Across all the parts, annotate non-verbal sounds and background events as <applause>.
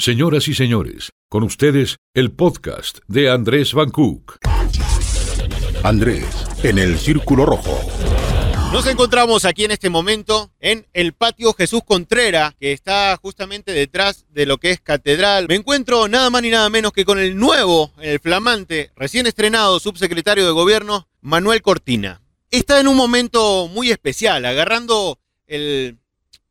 Señoras y señores, con ustedes el podcast de Andrés Van Cook. Andrés, en el Círculo Rojo. Nos encontramos aquí en este momento en el patio Jesús Contrera, que está justamente detrás de lo que es Catedral. Me encuentro nada más ni nada menos que con el nuevo, el flamante, recién estrenado subsecretario de Gobierno, Manuel Cortina. Está en un momento muy especial, agarrando el,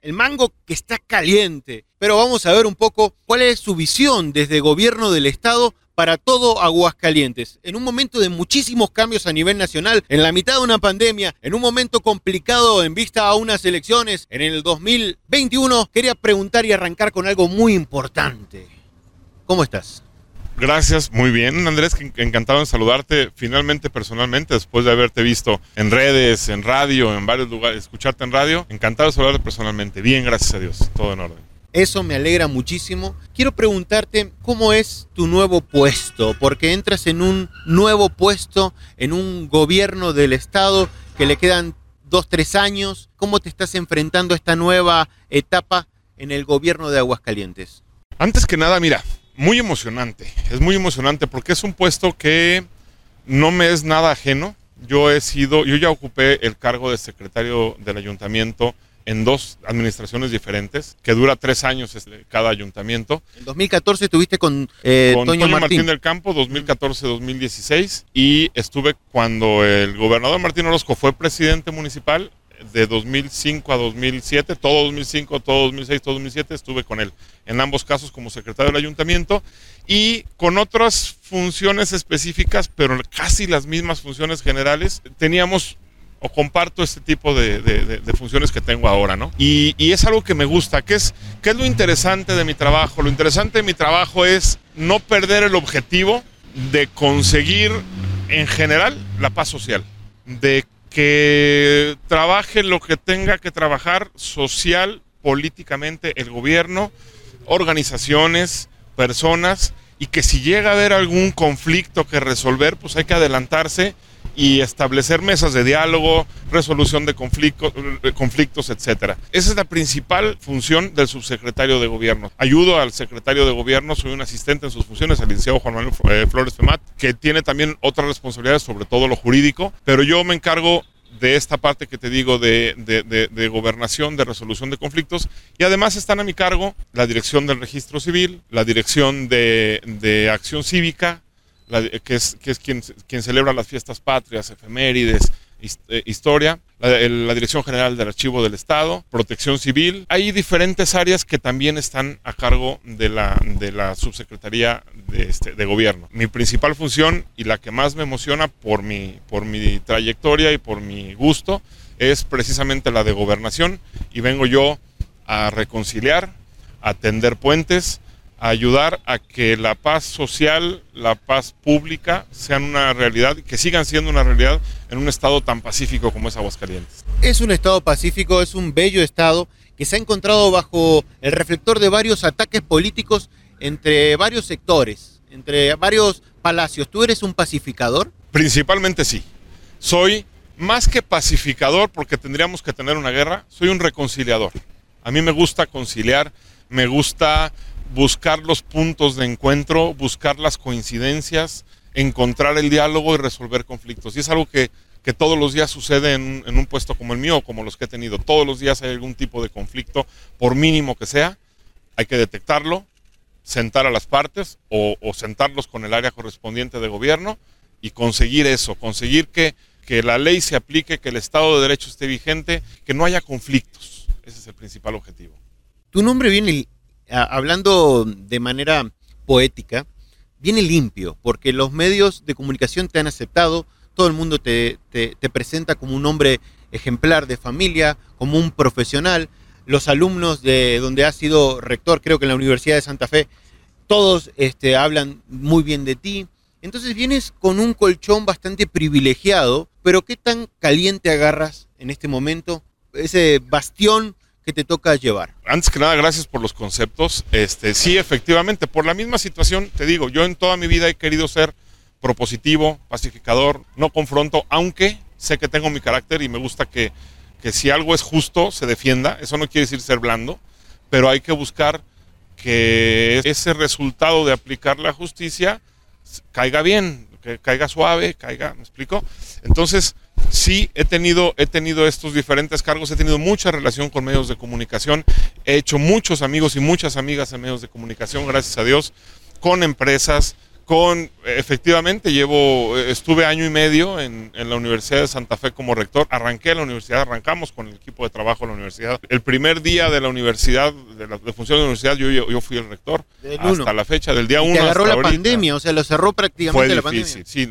el mango que está caliente. Pero vamos a ver un poco cuál es su visión desde Gobierno del Estado para todo Aguascalientes. En un momento de muchísimos cambios a nivel nacional, en la mitad de una pandemia, en un momento complicado en vista a unas elecciones en el 2021, quería preguntar y arrancar con algo muy importante. ¿Cómo estás? Gracias, muy bien Andrés, encantado en saludarte finalmente personalmente después de haberte visto en redes, en radio, en varios lugares, escucharte en radio. Encantado de saludarte personalmente. Bien, gracias a Dios, todo en orden. Eso me alegra muchísimo. Quiero preguntarte cómo es tu nuevo puesto, porque entras en un nuevo puesto, en un gobierno del Estado que le quedan dos, tres años. ¿Cómo te estás enfrentando a esta nueva etapa en el gobierno de Aguascalientes? Antes que nada, mira, muy emocionante. Es muy emocionante porque es un puesto que no me es nada ajeno. Yo he sido, yo ya ocupé el cargo de secretario del ayuntamiento en dos administraciones diferentes, que dura tres años este, cada ayuntamiento. En 2014 estuviste con, eh, con Toño, Martín. del Campo, 2014-2016, y estuve cuando el gobernador Martín Orozco fue presidente municipal, de 2005 a 2007, todo 2005, todo 2006, todo 2007 estuve con él, en ambos casos como secretario del ayuntamiento y con otras funciones específicas, pero casi las mismas funciones generales, teníamos o comparto este tipo de, funciones que tengo ahora, ¿no? Y, es algo que me gusta, que es, que es lo interesante de mi trabajo. Lo interesante de mi trabajo es no perder el objetivo de conseguir en general la paz social, de que trabaje lo que tenga que trabajar social, políticamente, el gobierno, organizaciones, personas, y que si llega a haber algún conflicto que resolver, pues hay que adelantarse y establecer mesas de diálogo, resolución de conflictos, conflictos, etcétera. Esa es la principal función del subsecretario de gobierno. Ayudo al secretario de gobierno, soy un asistente en sus funciones, al licenciado Juan Manuel eh, Flores Femat, que tiene también otras responsabilidades, sobre todo lo jurídico, pero yo me encargo de esta parte que te digo de, de, gobernación, de resolución de conflictos, y además están a mi cargo la dirección del registro civil, la dirección de, acción cívica, que es, que es quien, quien celebra las fiestas patrias, efemérides, eh, historia, la, Dirección General del Archivo del Estado, Protección Civil. Hay diferentes áreas que también están a cargo de la, de la Subsecretaría de, este, de Gobierno. Mi principal función y la que más me emociona por mi, por mi trayectoria y por mi gusto es precisamente la de gobernación y vengo yo a reconciliar, a tender puentes, ayudar a que la paz social, la paz pública sean una realidad, que sigan siendo una realidad en un estado tan pacífico como es Aguascalientes. Es un estado pacífico, es un bello estado que se ha encontrado bajo el reflector de varios ataques políticos entre varios sectores, entre varios palacios. ¿Tú eres un pacificador? Principalmente sí. Soy más que pacificador porque tendríamos que tener una guerra, soy un reconciliador. A mí me gusta conciliar, me gusta buscar los puntos de encuentro, buscar las coincidencias, encontrar el diálogo y resolver conflictos. Y es algo que, todos los días sucede en, un puesto como el mío, como los que he tenido. Todos los días hay algún tipo de conflicto, por mínimo que sea. Hay que detectarlo, sentar a las partes o, sentarlos con el área correspondiente de gobierno y conseguir eso, conseguir que, que la ley se aplique, que el Estado de Derecho esté vigente, que no haya conflictos. Ese es el principal objetivo. Tu nombre viene hablando de manera poética, viene limpio, porque los medios de comunicación te han aceptado, todo el mundo te, presenta como un hombre ejemplar de familia, como un profesional, los alumnos de donde has sido rector, creo que en la Universidad de Santa Fe, todos este, hablan muy bien de ti. Entonces vienes con un colchón bastante privilegiado, pero ¿qué tan caliente agarras en este momento? Ese bastión te toca llevar? Antes que nada, gracias por los conceptos. Este, sí, efectivamente, por la misma situación, te digo, yo en toda mi vida he querido ser propositivo, pacificador, no confronto, aunque sé que tengo mi carácter y me gusta que, que si algo es justo, se defienda. Eso no quiere decir ser blando, pero hay que buscar que ese resultado de aplicar la justicia caiga bien, que caiga suave, caiga, ¿me explico? Entonces, sí he tenido, he tenido estos diferentes cargos, he tenido mucha relación con medios de comunicación, he hecho muchos amigos y muchas amigas en medios de comunicación, gracias a Dios, con empresas, con, efectivamente, llevo, estuve año y medio en, la Universidad de Santa Fe como rector, arranqué la universidad, arrancamos con el equipo de trabajo de la universidad. El primer día de la universidad, de la función de la universidad, yo, yo, fui el rector hasta la fecha del día 1. Te agarró la pandemia, o sea, lo cerró prácticamente la difícil, Sí,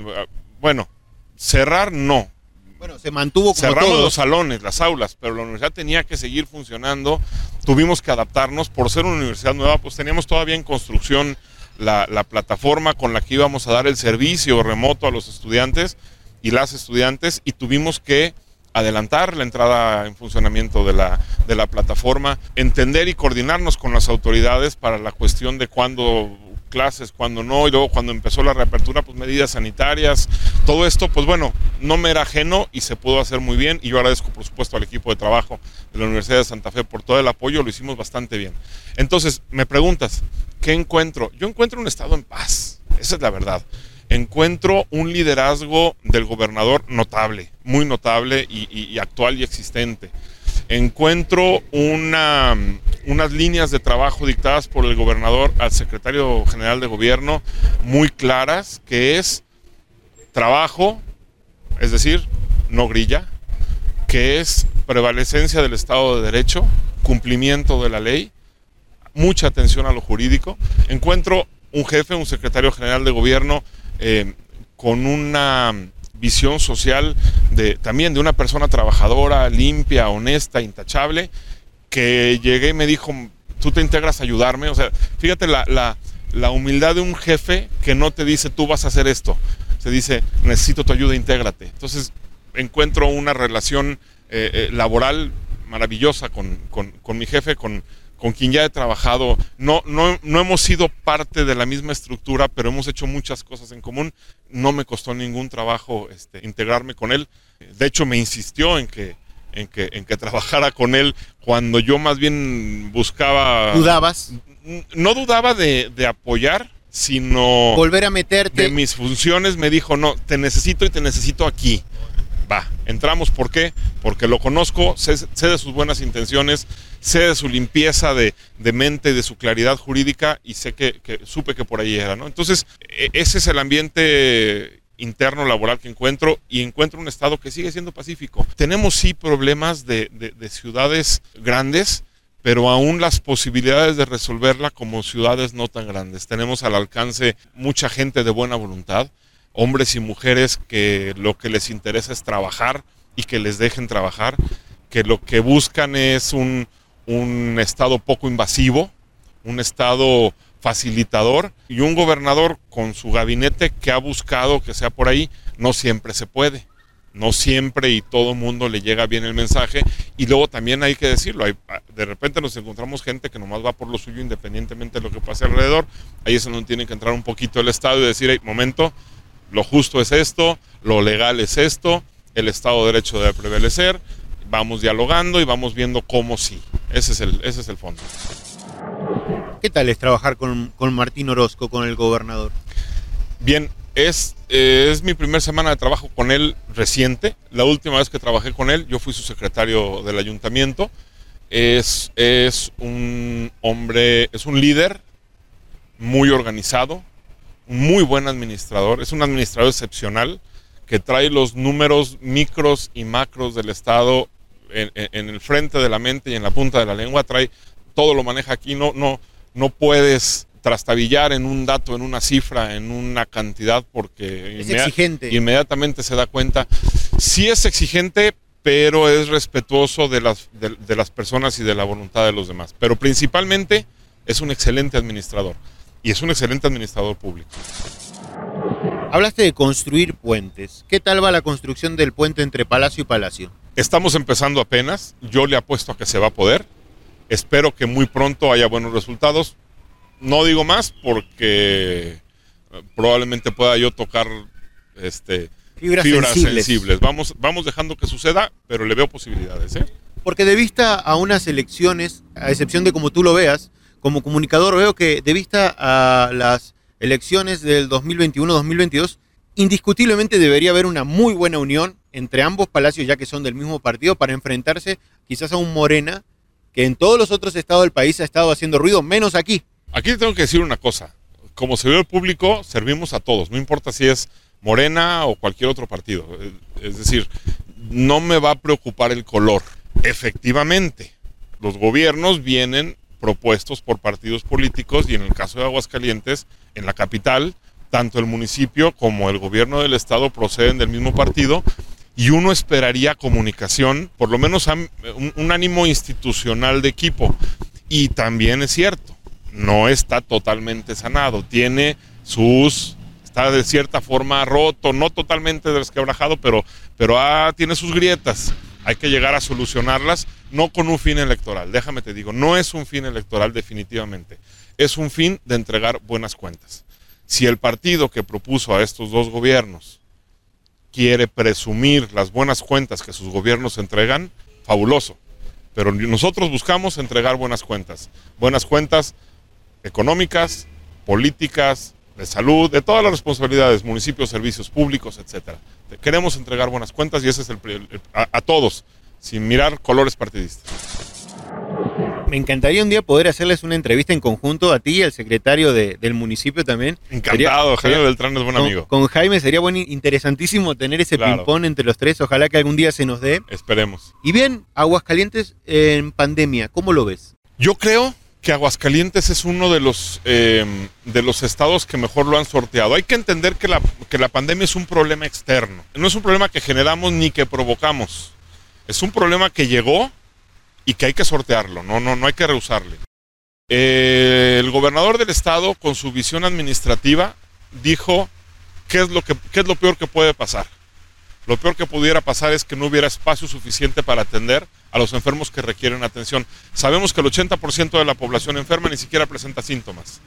bueno, cerrar no, bueno, se mantuvo como Cerramos los salones, las aulas, pero la universidad tenía que seguir funcionando. Tuvimos que adaptarnos. Por ser una universidad nueva, pues teníamos todavía en construcción la, plataforma con la que íbamos a dar el servicio remoto a los estudiantes y las estudiantes y tuvimos que adelantar la entrada en funcionamiento de la, de la plataforma, entender y coordinarnos con las autoridades para la cuestión de cuándo clases, cuando no, y luego cuando empezó la reapertura, pues medidas sanitarias, todo esto, pues bueno, no me era ajeno y se pudo hacer muy bien y yo agradezco por supuesto al equipo de trabajo de la Universidad de Santa Fe por todo el apoyo, lo hicimos bastante bien. Entonces, me preguntas, ¿qué encuentro? Yo encuentro un estado en paz, esa es la verdad. Encuentro un liderazgo del gobernador notable, muy notable y actual y existente encuentro una, unas líneas de trabajo dictadas por el gobernador al secretario general de gobierno muy claras, que es trabajo, es decir, no grilla, que es prevalecencia del Estado de Derecho, cumplimiento de la ley, mucha atención a lo jurídico. Encuentro un jefe, un secretario general de gobierno eh, con una visión social de también de una persona trabajadora, limpia, honesta, intachable, que llegué y me dijo, tú te integras a ayudarme. O sea, fíjate la, humildad de un jefe que no te dice, tú vas a hacer esto. Se dice, necesito tu ayuda, intégrate. Entonces encuentro una relación eh, eh, laboral maravillosa con, con mi jefe, con, con quien ya he trabajado. No, no, no hemos sido parte de la misma estructura, pero hemos hecho muchas cosas en común. No me costó ningún trabajo este, integrarme con él. De hecho, me insistió en que, en, que, en que trabajara con él cuando yo más bien buscaba... ¿Dudabas? No dudaba de, de apoyar, sino... Volver a meterte. De mis funciones me dijo, no, te necesito y te necesito aquí va, entramos, ¿por qué? Porque lo conozco, sé, de sus buenas intenciones, sé de su limpieza de, mente, de su claridad jurídica y sé que, supe que por ahí era, ¿no? Entonces, e, ese es el ambiente interno laboral que encuentro y encuentro un estado que sigue siendo pacífico. Tenemos sí problemas de, de ciudades grandes, pero aún las posibilidades de resolverla como ciudades no tan grandes. Tenemos al alcance mucha gente de buena voluntad, hombres y mujeres que lo que les interesa es trabajar y que les dejen trabajar, que lo que buscan es un, Estado poco invasivo, un Estado facilitador y un gobernador con su gabinete que ha buscado que sea por ahí, no siempre se puede. No siempre y todo el mundo le llega bien el mensaje. Y luego también hay que decirlo, hay, de repente nos encontramos gente que nomás va por lo suyo independientemente de lo que pase alrededor. Ahí es donde tiene que entrar un poquito el Estado y decir, momento, lo justo es esto, lo legal es esto, el Estado de Derecho debe prevalecer, vamos dialogando y vamos viendo cómo sí. Ese es el, ese es el fondo. ¿Qué tal es trabajar con, Martín Orozco, con el gobernador? Bien, es, eh, es mi primera semana de trabajo con él reciente. La última vez que trabajé con él, yo fui su secretario del ayuntamiento. Es, es un hombre, es un líder muy organizado, muy buen administrador, es un administrador excepcional que trae los números micros y macros del Estado en, el frente de la mente y en la punta de la lengua, trae todo lo maneja aquí, no, no, no puedes trastabillar en un dato, en una cifra, en una cantidad, porque inmediatamente se da cuenta. Sí es exigente, pero es respetuoso de las, de las personas y de la voluntad de los demás. Pero principalmente es un excelente administrador y es un excelente administrador público. Hablaste de construir puentes. ¿Qué tal va la construcción del puente entre Palacio y Palacio? Estamos empezando apenas. Yo le apuesto a que se va a poder. Espero que muy pronto haya buenos resultados. No digo más porque eh, probablemente pueda yo tocar este, fibras, sensibles. Vamos, vamos dejando que suceda, pero le veo posibilidades. ¿eh? Porque de vista a unas elecciones, a excepción de como tú lo veas, como comunicador veo que de vista a las elecciones del 2021-2022, indiscutiblemente debería haber una muy buena unión entre ambos palacios, ya que son del mismo partido, para enfrentarse quizás a un Morena que en todos los otros estados del país ha estado haciendo ruido, menos aquí. Aquí tengo que decir una cosa. Como servidor público, servimos a todos, no importa si es Morena o cualquier otro partido. Es decir, no me va a preocupar el color. Efectivamente, los gobiernos vienen propuestos por partidos políticos y en el caso de Aguascalientes, en la capital, tanto el municipio como el gobierno del estado proceden del mismo partido y uno esperaría comunicación, por lo menos un, ánimo institucional de equipo. Y también es cierto, no está totalmente sanado, tiene sus está de cierta forma roto, no totalmente desquebrajado, pero, pero tiene sus grietas. Hay que llegar a solucionarlas, no con un fin electoral. Déjame te digo, no es un fin electoral definitivamente. Es un fin de entregar buenas cuentas. Si el partido que propuso a estos dos gobiernos quiere presumir las buenas cuentas que sus gobiernos entregan, fabuloso. Pero nosotros buscamos entregar buenas cuentas. Buenas cuentas económicas, políticas, de salud, de todas las responsabilidades, municipios, servicios públicos, etcétera. Queremos entregar buenas cuentas y ese es el, a, todos, sin mirar colores partidistas. Me encantaría un día poder hacerles una entrevista en conjunto a ti y al secretario del municipio también. Encantado, Jaime Beltrán es buen amigo. Con Jaime sería buen, interesantísimo tener ese ping-pong entre los tres. Ojalá que algún día se nos dé. Esperemos. Y bien, Aguascalientes en pandemia, ¿cómo lo ves? Yo creo que Aguascalientes es uno de los, em, de los estados que mejor lo han sorteado. Hay que entender que la, que la pandemia es un problema externo. No es un problema que generamos ni que provocamos. Es un problema que llegó y que hay que sortearlo, no, no, no hay que rehusarle. Eh, el gobernador del estado, con su visión administrativa, dijo qué es, lo que, qué es lo peor que puede pasar. Lo peor que pudiera pasar es que no hubiera espacio suficiente para atender a los enfermos que requieren atención. Sabemos que el 80% de la población enferma ni siquiera presenta síntomas.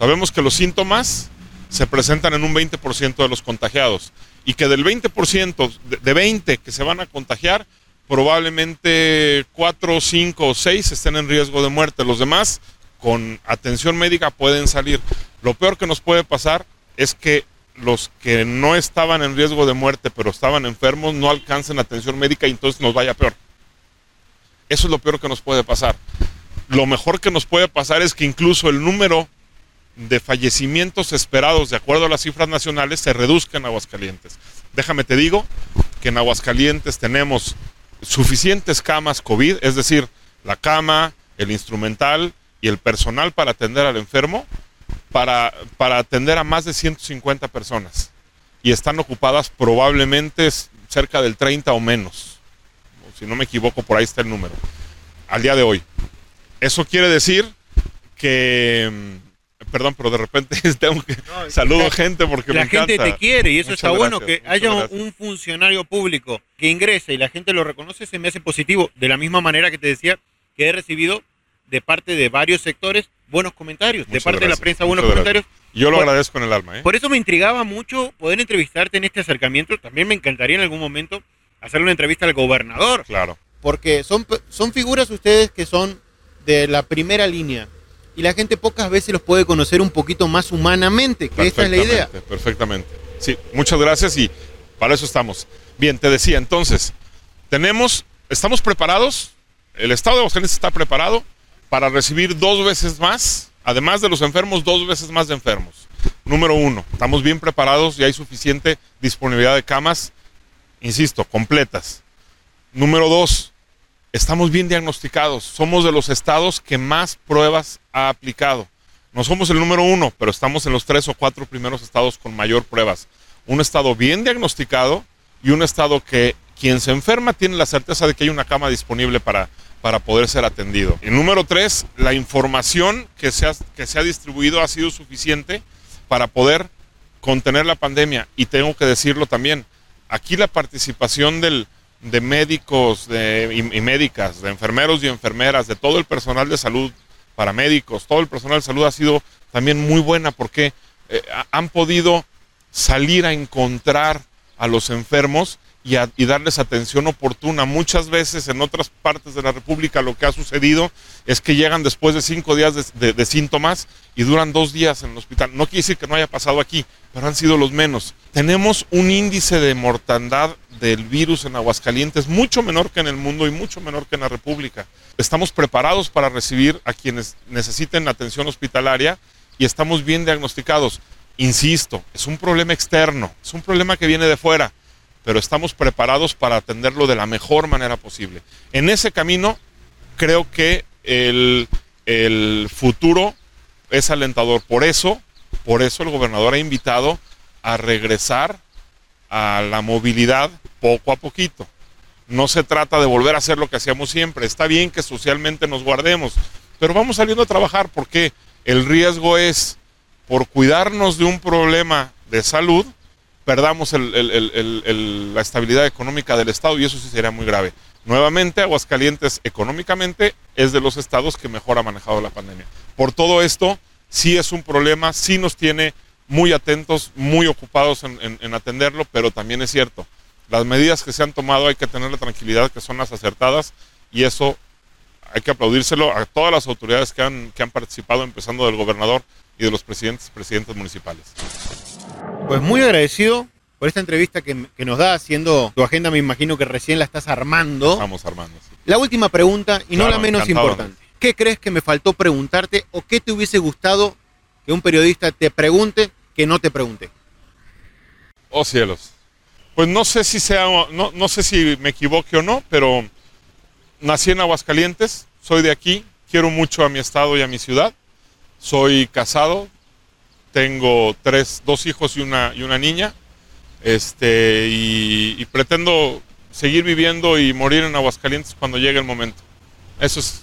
Sabemos que los síntomas se presentan en un 20% de los contagiados y que del 20%, de 20 que se van a contagiar, probablemente 4, 5 o 6 estén en riesgo de muerte. Los demás, con atención médica, pueden salir. Lo peor que nos puede pasar es que los que no estaban en riesgo de muerte pero estaban enfermos no alcancen atención médica y entonces nos vaya peor. Eso es lo peor que nos puede pasar. Lo mejor que nos puede pasar es que incluso el número de fallecimientos esperados de acuerdo a las cifras nacionales se reduzca en Aguascalientes. Déjame te digo que en Aguascalientes tenemos suficientes camas COVID, es decir, la cama, el instrumental y el personal para atender al enfermo para, para atender a más de 150 personas y están ocupadas probablemente cerca del 30 o menos. Si no me equivoco, por ahí está el número. Al día de hoy. Eso quiere decir que mm, perdón, pero de repente <laughs> tengo que saludo a gente porque la me gente te quiere y eso está bueno que haya un funcionario público que ingrese y la gente lo reconoce se me hace positivo de la misma manera que te decía que he recibido de parte de varios sectores buenos comentarios, de parte de la prensa buenos comentarios. Yo lo agradezco en el alma. ¿eh? Por eso me intrigaba mucho poder entrevistarte en este acercamiento. También me encantaría en algún momento hacer una entrevista al gobernador. Claro. Porque son, son figuras ustedes que son de la primera línea y la gente pocas veces los puede conocer un poquito más humanamente, que esta es la idea. Perfectamente. Sí, muchas gracias y para eso estamos. Bien, te decía entonces, tenemos, estamos preparados, el Estado de Aguascalientes está preparado para recibir dos veces más, además de los enfermos, dos veces más de enfermos. Número uno, estamos bien preparados y hay suficiente disponibilidad de camas, insisto, completas. Número dos, estamos bien diagnosticados. Somos de los estados que más pruebas ha aplicado. No somos el número uno, pero estamos en los tres o cuatro primeros estados con mayor pruebas. Un estado bien diagnosticado y un estado que quien se enferma tiene la certeza de que hay una cama disponible para, para poder ser atendido. Y número tres, la información que se, ha, que se ha distribuido ha sido suficiente para poder contener la pandemia. Y tengo que decirlo también, aquí la participación del, de médicos de, y, médicas, de enfermeros y enfermeras, de todo el personal de salud, paramédicos, todo el personal de salud ha sido también muy buena porque eh, han podido salir a encontrar a los enfermos y, darles atención oportuna. Muchas veces en otras partes de la República lo que ha sucedido es que llegan después de cinco días de, de- de síntomas y duran dos días en el hospital. No quiere decir que no haya pasado aquí, pero han sido los menos. Tenemos un índice de mortandad del virus en Aguascalientes mucho menor que en el mundo y mucho menor que en la República. Estamos preparados para recibir a quienes necesiten atención hospitalaria y estamos bien diagnosticados. Insisto, es un problema externo, es un problema que viene de fuera, pero estamos preparados para atenderlo de la mejor manera posible. En ese camino, creo que el, el futuro es alentador. Por eso, por eso el gobernador ha invitado a regresar a la movilidad poco a poquito. No se trata de volver a hacer lo que hacíamos siempre. Está bien que socialmente nos guardemos, pero vamos saliendo a trabajar porque el riesgo es, por cuidarnos de un problema de salud, perdamos la estabilidad económica del Estado y eso sí sería muy grave. Nuevamente, Aguascalientes económicamente es de los estados que mejor ha manejado la pandemia. Por todo esto, sí es un problema, sí nos tiene muy atentos, muy ocupados en, en- en atenderlo, pero también es cierto, las medidas que se han tomado hay que tener la tranquilidad que son las acertadas y eso hay que aplaudírselo a todas las autoridades que han, que han participado, empezando del gobernador y de los presidentes, presidentes municipales. Pues muy agradecido por esta entrevista que, que nos da, haciendo tu agenda, me imagino que recién la estás armando. Estamos armando. sí. La última pregunta, y no la menos importante. ¿Qué crees que me faltó preguntarte o qué te hubiese gustado que un periodista te pregunte que no te pregunte? Oh cielos. Pues no sé si sea, no, no sé si me equivoque o no, pero nací en Aguascalientes, soy de aquí, quiero mucho a mi estado y a mi ciudad. Soy casado, tengo tres, dos hijos y una, y una niña. Este, y, y pretendo seguir viviendo y morir en Aguascalientes cuando llegue el momento. Eso es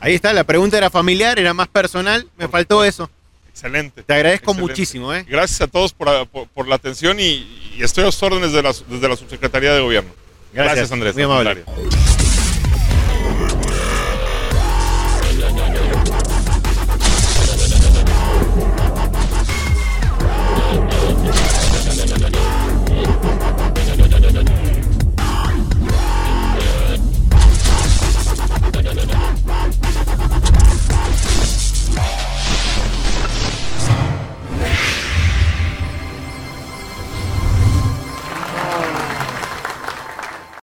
Ahí está, la pregunta era familiar, era más personal, me faltó eso. excelente. Te agradezco Excelente. muchísimo, ¿eh? Gracias a todos por, por- por la atención y, y estoy a sus órdenes de la- desde la Subsecretaría de Gobierno. Gracias, Gracias, Andrés. muy amable.